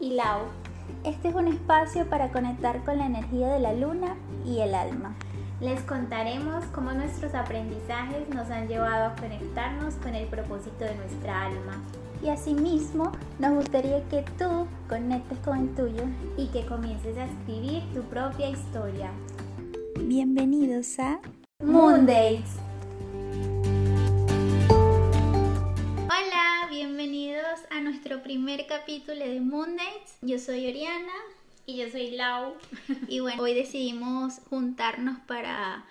y Lau. Este es un espacio para conectar con la energía de la luna y el alma. Les contaremos cómo nuestros aprendizajes nos han llevado a conectarnos con el propósito de nuestra alma. Y asimismo, nos gustaría que tú conectes con el tuyo y que comiences a escribir tu propia historia. Bienvenidos a Moon bienvenidos a nuestro primer capítulo de Moon Dates. Yo soy Oriana. Y yo soy Lau. Y bueno, hoy decidimos juntarnos para,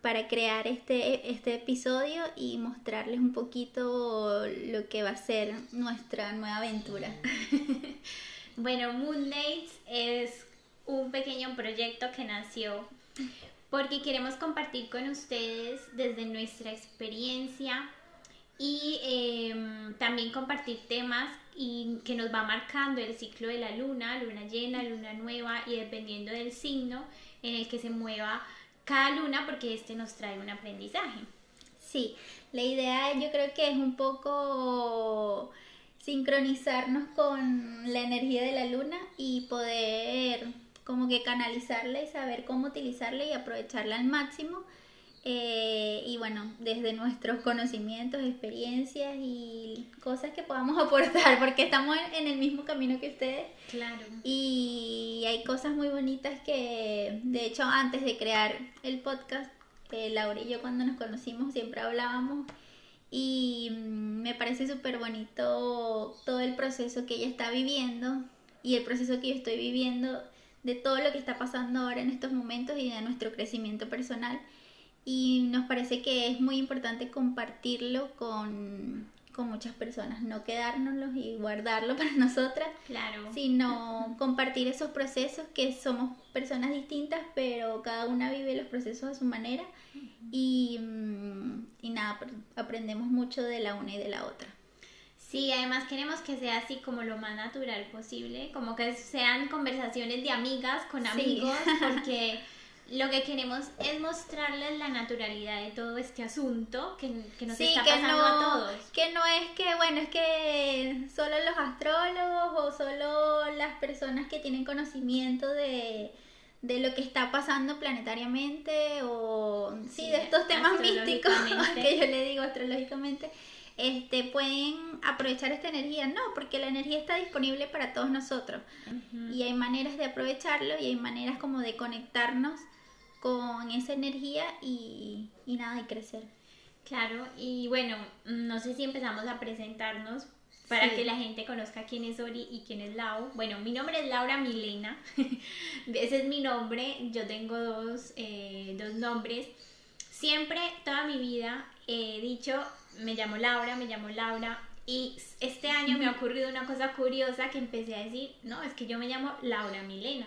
para crear este, este episodio y mostrarles un poquito lo que va a ser nuestra nueva aventura. bueno, Moon Dates es un pequeño proyecto que nació porque queremos compartir con ustedes desde nuestra experiencia y em, también compartir temas y que nos va marcando el ciclo de la luna, luna llena, luna nueva y dependiendo del signo en el que se mueva cada luna porque este nos trae un aprendizaje. Sí, la idea yo creo que es un poco sincronizarnos con la energía de la luna y poder como que canalizarla y saber cómo utilizarla y aprovecharla al máximo. Eh, y bueno, desde nuestros conocimientos, experiencias y cosas que podamos aportar, porque estamos en, el mismo camino que ustedes. Claro. Y hay cosas muy bonitas que, de hecho, antes de crear el podcast, eh, Laura y yo cuando nos conocimos siempre hablábamos y mm, me parece súper bonito todo el proceso que ella está viviendo y el proceso que yo estoy viviendo de todo lo que está pasando ahora en estos momentos y de nuestro crecimiento personal. Y nos parece que es muy importante compartirlo con, con muchas personas, no quedárnoslos y guardarlo para nosotras, claro. sino compartir esos procesos que somos personas distintas, pero cada una vive los procesos a su manera y, mm, y nada, aprendemos mucho de la una y de la otra. Sí, además queremos que sea así como lo más natural posible, como que sean conversaciones de amigas con amigos, porque lo que queremos es mostrarles la naturalidad de todo este asunto que, que nos está pasando a todos. Que no es que, bueno, es que solo los astrólogos o solo las personas que tienen conocimiento de, de lo que está pasando planetariamente o sí, de estos temas místicos que yo le digo astrológicamente este, pueden aprovechar esta energía. No, porque la energía está disponible para todos nosotros. Y hay maneras de aprovecharlo y hay maneras como de conectarnos con esa energía y, y nada, y crecer. Claro, y bueno, no sé si empezamos a presentarnos para que la gente conozca quién es Ori y quién es Lau. Bueno, mi nombre es Laura Milena, ese es mi nombre, yo tengo dos, eh, dos nombres. Siempre, toda mi vida, he dicho me llamo Laura, me llamo Laura. Y este año me ha ocurrido una cosa curiosa que empecé a decir, no, es que yo me llamo Laura Milena.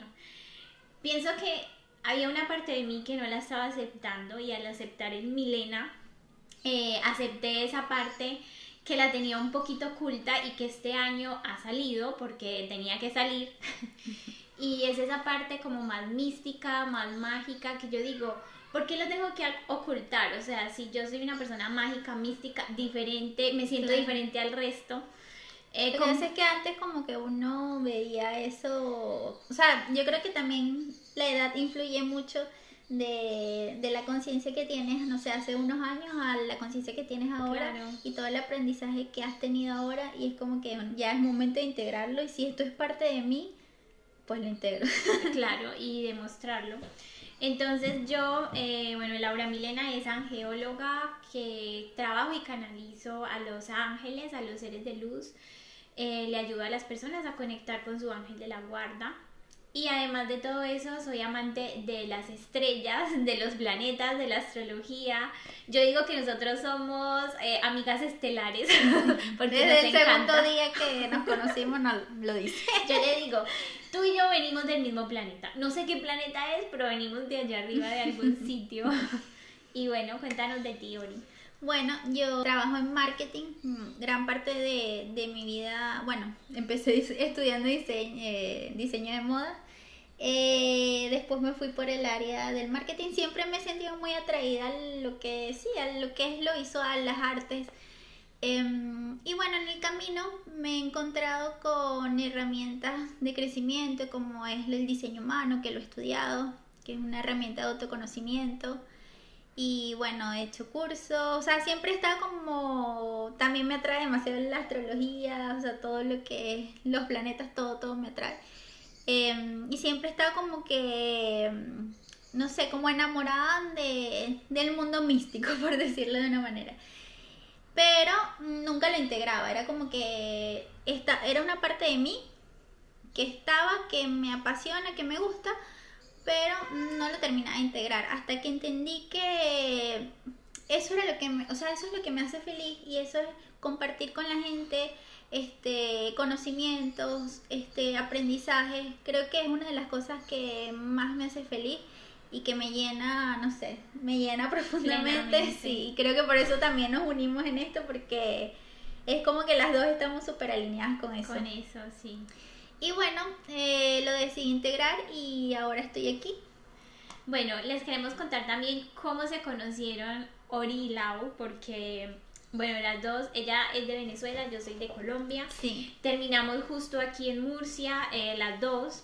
Pienso que había una parte de mí que no la estaba aceptando y al aceptar el Milena, eh, acepté esa parte que la tenía un poquito oculta y que este año ha salido porque tenía que salir. y es esa parte como más mística, más mágica, que yo digo, ¿Por qué lo tengo que ocultar? O sea, si yo soy una persona mágica, mística, diferente, me siento diferente al resto. Eh, como... sé que antes como que uno veía eso, o sea, yo creo que también la edad influye mucho de, de la conciencia que tienes, no sé, hace unos años a la conciencia que tienes ahora y todo el aprendizaje que has tenido ahora y es como que ya es momento de integrarlo y si esto es parte de mí, pues lo integro. claro, y demostrarlo. Entonces yo, eh, bueno, Laura Milena es angeóloga que trabajo y canalizo a los ángeles, a los seres de luz, eh, le ayuda a las personas a conectar con su ángel de la guarda. Y además de todo eso, soy amante de las estrellas, de los planetas, de la astrología. Yo digo que nosotros somos eh, amigas estelares. Porque Desde el segundo día que nos conocimos nos lo dice. Yo le digo, tú y yo venimos del mismo planeta. No sé qué planeta es, pero venimos de allá arriba de algún sitio. Y bueno, cuéntanos de ti, Ori. Bueno, yo trabajo en marketing. Mm, gran parte de, mi vida, bueno, empecé estudiando diseño, eh, diseño de moda. Eh, después me fui por el área del marketing. Siempre me he sentido muy atraída a lo que sí, a lo que es lo visual, las artes. Em, y bueno, en el camino me he encontrado con herramientas de crecimiento como es el diseño humano, que lo he estudiado, que es una herramienta de autoconocimiento. Y bueno, he hecho cursos, o sea, siempre está como, también me atrae demasiado la astrología, o sea, todo lo que los planetas, todo, todo me atrae. Em, y siempre está como que, no sé, como enamorada de, del mundo místico, por decirlo de una manera pero nunca lo integraba, era como que esta, era una parte de mí que estaba, que me apasiona, que me gusta, pero no lo terminaba de integrar hasta que entendí que eso era lo que me, o sea, eso es lo que me hace feliz y eso es compartir con la gente este conocimientos, este aprendizaje, creo que es una de las cosas que más me hace feliz y que me llena, no sé, me llena profundamente, sí, creo que por eso también nos unimos en esto porque es como que las dos estamos súper alineadas con eso. Con eso, sí. Y bueno, eh, lo decidí integrar y ahora estoy aquí. Bueno, les queremos contar también cómo se conocieron Ori y Lau, porque, bueno, las dos, ella es de Venezuela, yo soy de Colombia. Sí. Terminamos justo aquí en Murcia, eh, las dos.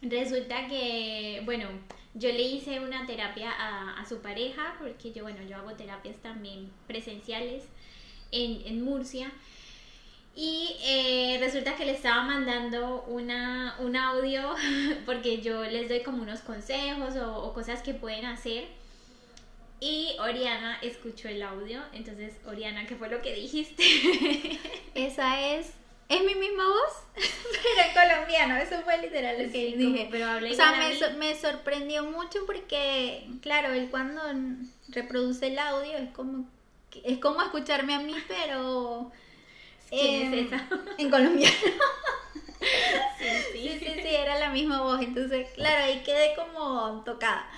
Resulta que, bueno, yo le hice una terapia a, su pareja, porque yo, bueno, yo hago terapias también presenciales en, Murcia. Y eh, resulta que le estaba mandando una, un audio porque yo les doy como unos consejos o, cosas que pueden hacer. Y Oriana escuchó el audio. Entonces, Oriana, ¿qué fue lo que dijiste? Esa es ¿Es mi misma voz? pero en colombiano, eso fue literal lo que dije. Pero hablé o sea, me, me, sorprendió mucho porque, claro, él cuando reproduce el audio es como es como escucharme a mí, pero ¿Quién es esa? en colombiano. sí, sí. sí, sí, sí, era la misma voz. Entonces, claro, ahí quedé como tocada.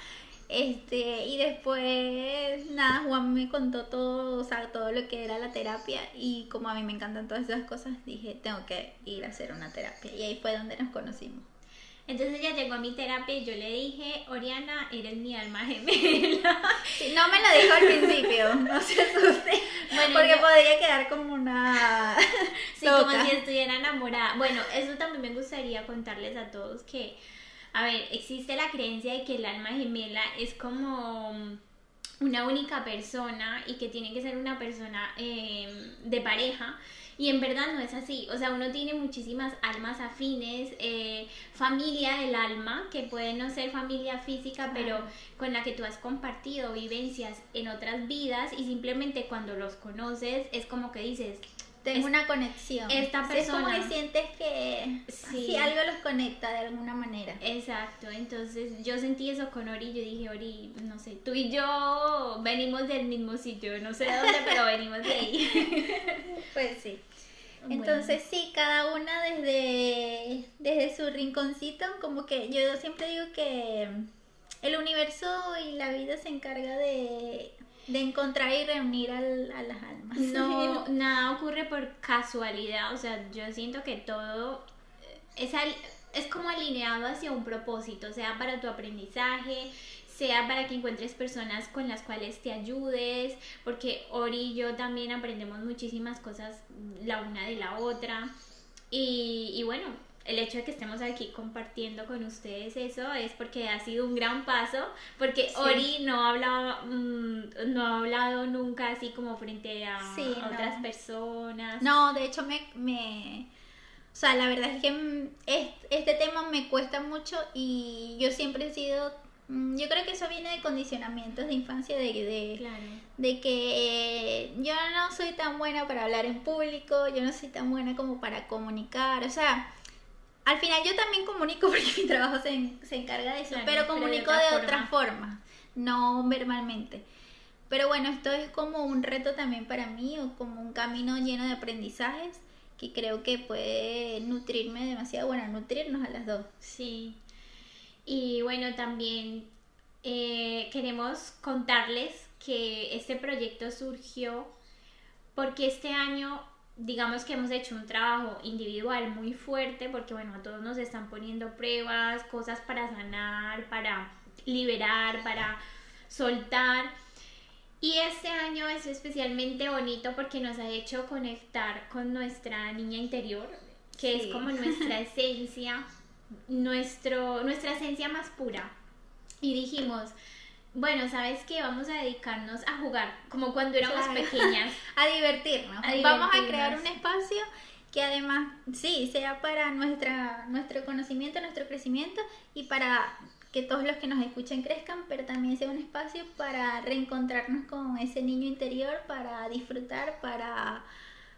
Este, y después, nada, Juan me contó todo, o sea, todo lo que era la terapia y como a mí me encantan todas esas cosas, dije, tengo que ir a hacer una terapia y ahí fue donde nos conocimos. Entonces ella llegó a mi terapia y yo le dije, Oriana, eres mi alma gemela. Sí, no me lo dijo al principio, no se asuste. Bueno, porque podría quedar como una... sí, como si estuviera enamorada. Bueno, eso también me gustaría contarles a todos que a ver, existe la creencia de que el alma gemela es como una única persona y que tiene que ser una persona em, de pareja. Y en verdad no es así. O sea, uno tiene muchísimas almas afines, eh, familia del alma, que puede no ser familia física, pero con la que tú has compartido vivencias en otras vidas y simplemente cuando los conoces es como que dices, tengo una conexión. Esta persona. Es como que sientes que sí. algo los conecta de alguna manera. Exacto, entonces yo sentí eso con Ori, yo dije, Ori, no sé, tú y yo venimos del mismo sitio, no sé de dónde, pero venimos de ahí. pues sí. Entonces sí, cada una desde, desde su rinconcito, como que yo siempre digo que el universo y la vida se encarga de de encontrar y reunir a las almas. No, nada ocurre por casualidad, o sea, yo siento que todo es, es como alineado hacia un propósito, sea para tu aprendizaje, sea para que encuentres personas con las cuales te ayudes, porque Ori y yo también aprendemos muchísimas cosas la una de la otra. Y, y bueno, el hecho de que estemos aquí compartiendo con ustedes eso es porque ha sido un gran paso, porque Ori no ha hablado, mm, no ha hablado nunca así como frente a, otras personas. No, de hecho me, me, o sea, la verdad es que este tema me cuesta mucho y yo siempre he sido mm, yo creo que eso viene de condicionamientos de infancia, de, de, de que yo no soy tan buena para hablar en público, yo no soy tan buena como para comunicar, o sea, al final yo también comunico porque mi trabajo se, se encarga de eso, pero comunico de otra, forma. no verbalmente. Pero bueno, esto es como un reto también para mí o como un camino lleno de aprendizajes que creo que puede nutrirme demasiado, bueno, nutrirnos a las dos. Sí. Y bueno, también eh, queremos contarles que este proyecto surgió porque este año digamos que hemos hecho un trabajo individual muy fuerte porque bueno, a todos nos están poniendo pruebas, cosas para sanar, para liberar, para soltar. Y este año es especialmente bonito porque nos ha hecho conectar con nuestra niña interior, que es como nuestra esencia, nuestro, nuestra esencia más pura. Y dijimos, bueno, ¿sabes qué? Vamos a dedicarnos a jugar, como cuando éramos pequeñas. a, divertirnos. Vamos a crear un espacio que además, sí, sea para nuestra, nuestro conocimiento, nuestro crecimiento y para que todos los que nos escuchen crezcan, pero también sea un espacio para reencontrarnos con ese niño interior, para disfrutar, para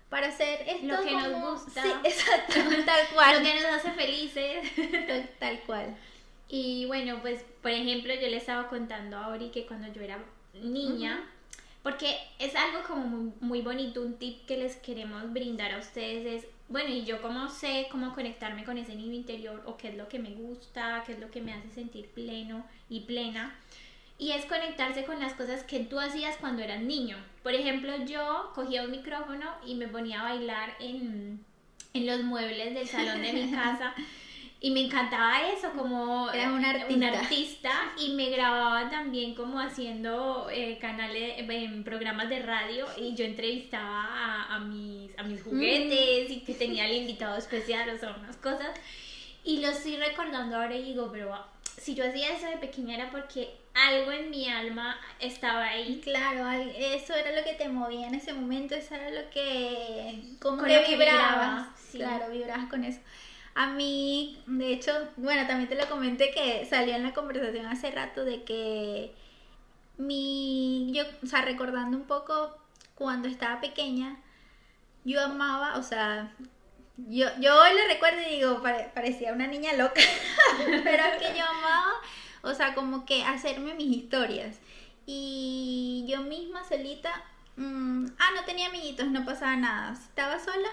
para hacer esto lo que nos gusta. Sí, exacto, tal cual. lo que nos hace felices. tal cual. Y bueno, pues por ejemplo, yo le estaba contando a Ori que cuando yo era niña, porque es algo como muy, muy, bonito, un tip que les queremos brindar a ustedes es, bueno, y yo cómo sé cómo conectarme con ese niño interior o qué es lo que me gusta, qué es lo que me hace sentir pleno y plena. Y es conectarse con las cosas que tú hacías cuando eras niño. Por ejemplo, yo cogía un micrófono y me ponía a bailar en, en los muebles del salón de mi casa. Y me encantaba eso, como Era un artista. y me grababa también como haciendo eh, canales, en programas de radio y yo entrevistaba a, mis, a mis juguetes y que tenía el invitado especial, o sea, unas cosas. Y lo estoy recordando ahora y digo, pero si yo hacía eso de pequeña era porque algo en mi alma estaba ahí. Claro, eso era lo que te movía en ese momento, eso era lo que como que vibrabas. Claro, vibrabas con eso. A mí, de hecho, bueno, también te lo comenté que salió en la conversación hace rato de que mi, yo, o sea, recordando un poco cuando estaba pequeña, yo amaba, o sea, yo, yo hoy le recuerdo y digo, parecía una niña loca, pero es que yo amaba, o sea, como que hacerme mis historias. Y yo misma solita, mm, ah, no tenía amiguitos, no pasaba nada, estaba sola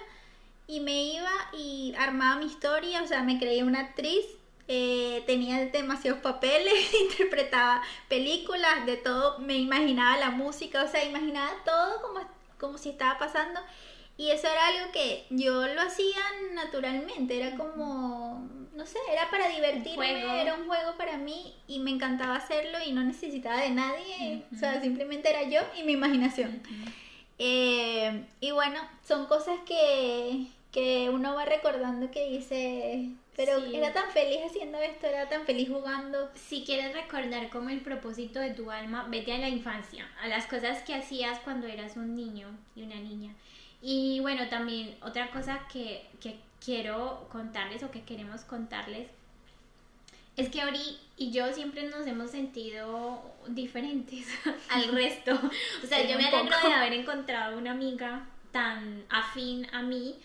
y me iba y armaba mi historia, o sea, me creía una actriz, eh, tenía demasiados papeles, interpretaba películas, de todo, me imaginaba la música, o sea, imaginaba todo como, como si estaba pasando. Y eso era algo que yo lo hacía naturalmente, era como, no sé, era para divertirme, era un juego para mí y me encantaba hacerlo y no necesitaba de nadie, o sea, simplemente era yo y mi imaginación. Eh, y bueno, son cosas que, que uno va recordando que dice, pero era tan feliz haciendo esto, era tan feliz jugando. Si quieres recordar como el propósito de tu alma, vete a la infancia, a las cosas que hacías cuando eras un niño y una niña. Y bueno, también otra cosa que, que quiero contarles o que queremos contarles es que Ori y yo siempre nos hemos sentido diferentes al resto. O sea, yo me alegro de haber encontrado una amiga tan afín a mí,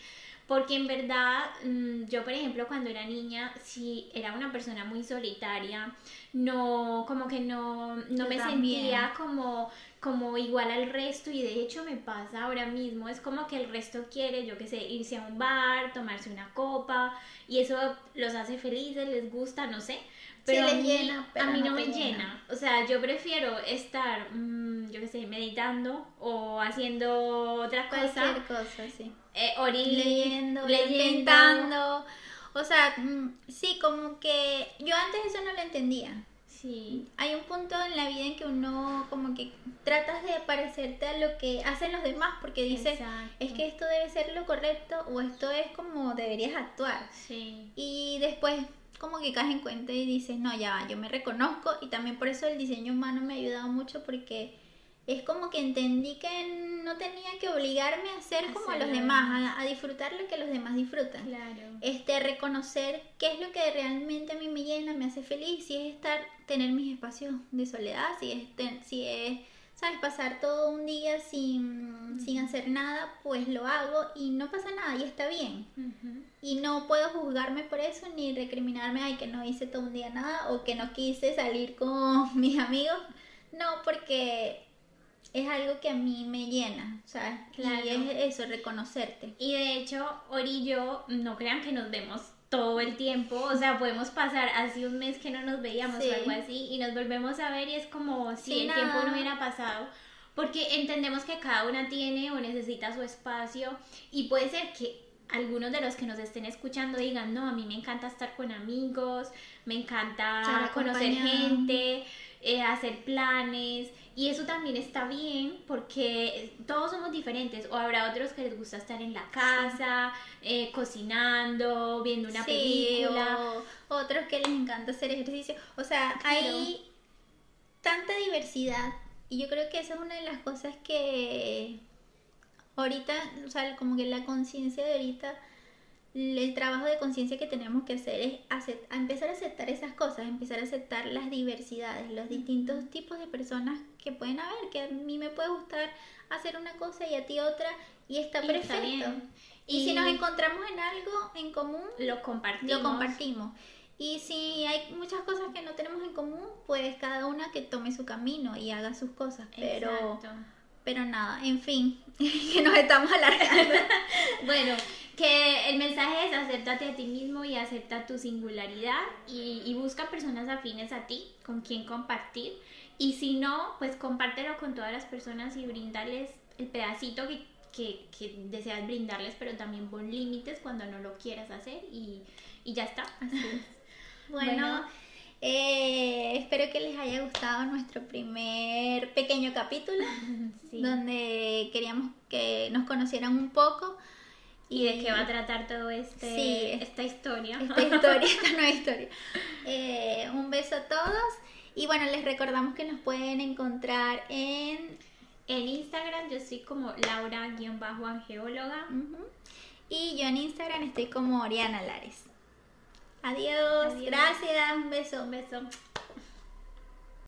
porque en verdad mm, yo, por ejemplo, cuando era niña, si era una persona muy solitaria, no, como que no, no me sentía como como igual al resto. Y de hecho me pasa ahora mismo, es como que el resto quiere, yo qué sé, irse a un bar, tomarse una copa y eso los hace felices, les gusta, no sé, pero a, mí, llena, a mí no, me llena. O sea, yo prefiero estar, mm, yo qué sé, meditando o haciendo otra cosa. Cualquier cosa, sí. Eh, leyendo, leyendo. O sea, mm, sí, como que yo antes eso no lo entendía. Sí. Hay un punto en la vida en que uno como que tratas de parecerte a lo que hacen los demás porque dices, es que esto debe ser lo correcto o esto es como deberías actuar. Sí. Y después como que caes en cuenta y dices, no, ya va, yo me reconozco y también por eso el diseño humano me ha ayudado mucho porque es como que entendí que no tenía que obligarme a ser como los demás, a, disfrutar lo que los demás disfrutan. Claro. Este, reconocer qué es lo que realmente a mí me llena, me hace feliz, si es estar, tener mis espacios de soledad, si es, si es ¿sabes? Pasar todo un día sin, sin, hacer nada, pues lo hago y no pasa nada y está bien. Y no puedo juzgarme por eso ni recriminarme, ay, que no hice todo un día nada o que no quise salir con mis amigos. No, porque es algo que a mí me llena, ¿sabes? Claro. Y es eso, reconocerte. Y de hecho, Ori y yo, no crean que nos vemos todo el tiempo, o sea, podemos pasar así un mes que no nos veíamos o algo así y nos volvemos a ver y es como si el tiempo no hubiera pasado, porque entendemos que cada una tiene o necesita su espacio y puede ser que algunos de los que nos estén escuchando digan, no, a mí me encanta estar con amigos, me encanta conocer gente, eh, hacer planes y eso también está bien porque todos somos diferentes o habrá otros que les gusta estar en la casa, eh, cocinando, viendo una película. O otros que les encanta hacer ejercicio. O sea, hay tanta diversidad y yo creo que esa es una de las cosas que ahorita, o sea, como que la conciencia de ahorita el trabajo de conciencia que tenemos que hacer es empezar a aceptar esas cosas, empezar a aceptar las diversidades, los distintos tipos de personas que pueden haber, que a mí me puede gustar hacer una cosa y a ti otra y está perfecto. y, si nos encontramos en algo en común, lo compartimos. Lo compartimos. Y si hay muchas cosas que no tenemos en común, pues cada una que tome su camino y haga sus cosas. Pero, pero nada, en fin, que nos estamos alargando. bueno, que el mensaje es acéptate a ti mismo y acepta tu singularidad y, busca personas afines a ti con quien compartir. Y si no, pues compártelo con todas las personas y brindales el pedacito que, deseas brindarles, pero también pon límites cuando no lo quieras hacer y, ya está. Así bueno, eh, espero que les haya gustado nuestro primer pequeño capítulo, donde queríamos que nos conocieran un poco. ¿Y, de qué va a tratar todo este, esta historia? Esta historia, esta nueva historia. Eh, un beso a todos. Y bueno, les recordamos que nos pueden encontrar en... En Instagram yo soy como Laura-angeóloga. Y yo en Instagram estoy como Oriana Lares. Adiós. Gracias. Un beso. Un beso.